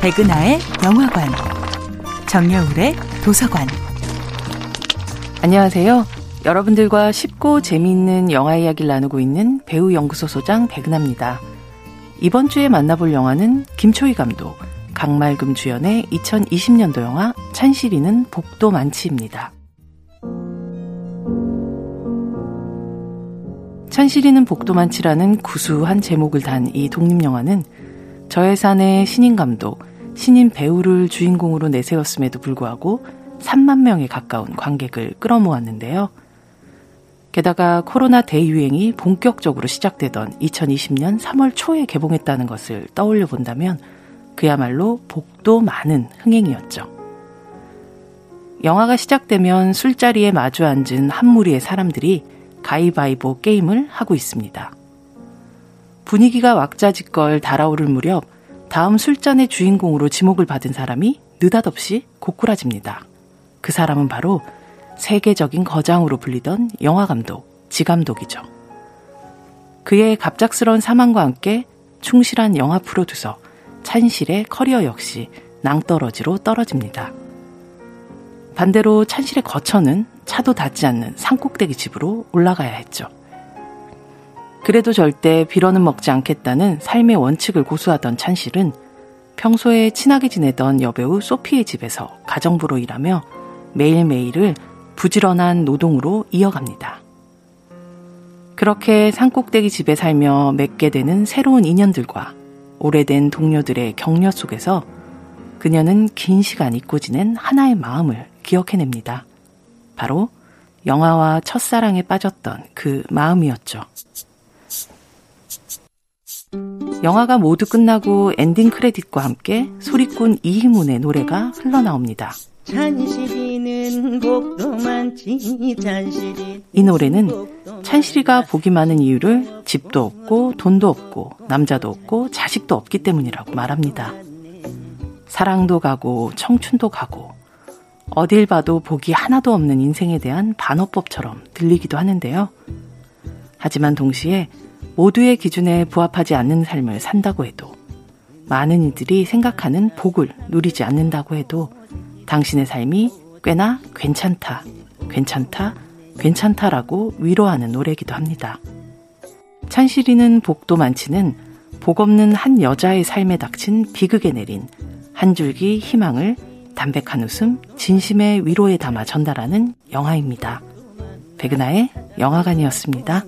백은하의 영화관, 정여울의 도서관. 안녕하세요. 여러분들과 쉽고 재미있는 영화 이야기를 나누고 있는 배우 연구소 소장 백은하입니다. 이번 주에 만나볼 영화는 김초희 감독, 강말금 주연의 2020년도 영화 찬실이는 복도 만치입니다. 찬실이는 복도 만치라는 구수한 제목을 단 이 독립영화는 저예산의 신인 감독, 신인 배우를 주인공으로 내세웠음에도 불구하고 3만 명에 가까운 관객을 끌어모았는데요. 게다가 코로나 대유행이 본격적으로 시작되던 2020년 3월 초에 개봉했다는 것을 떠올려 본다면 그야말로 복도 많은 흥행이었죠. 영화가 시작되면 술자리에 마주 앉은 한 무리의 사람들이 가위바위보 게임을 하고 있습니다. 분위기가 왁자지껄 달아오를 무렵 다음 술잔의 주인공으로 지목을 받은 사람이 느닷없이 고꾸라집니다. 그 사람은 바로 세계적인 거장으로 불리던 영화감독, 지감독이죠. 그의 갑작스러운 사망과 함께 충실한 영화 프로듀서, 찬실의 커리어 역시 낭떠러지로 떨어집니다. 반대로 찬실의 거처는 차도 닿지 않는 산꼭대기 집으로 올라가야 했죠. 그래도 절대 빌어는 먹지 않겠다는 삶의 원칙을 고수하던 찬실은 평소에 친하게 지내던 여배우 소피의 집에서 가정부로 일하며 매일매일을 부지런한 노동으로 이어갑니다. 그렇게 산꼭대기 집에 살며 맺게 되는 새로운 인연들과 오래된 동료들의 격려 속에서 그녀는 긴 시간 잊고 지낸 하나의 마음을 기억해냅니다. 바로 영화와 첫사랑에 빠졌던 그 마음이었죠. 영화가 모두 끝나고 엔딩 크레딧과 함께 소리꾼 이희문의 노래가 흘러나옵니다. 이 노래는 찬실이가 복이 많은 이유를 집도 없고 돈도 없고 남자도 없고 자식도 없기 때문이라고 말합니다. 사랑도 가고 청춘도 가고 어딜 봐도 복이 하나도 없는 인생에 대한 반어법처럼 들리기도 하는데요. 하지만 동시에 모두의 기준에 부합하지 않는 삶을 산다고 해도 많은 이들이 생각하는 복을 누리지 않는다고 해도 당신의 삶이 꽤나 괜찮다, 괜찮다, 괜찮다라고 위로하는 노래이기도 합니다. 찬실이는 복도 많지는 복 없는 한 여자의 삶에 닥친 비극에 내린 한 줄기 희망을 담백한 웃음, 진심의 위로에 담아 전달하는 영화입니다. 백은하의 영화관이었습니다.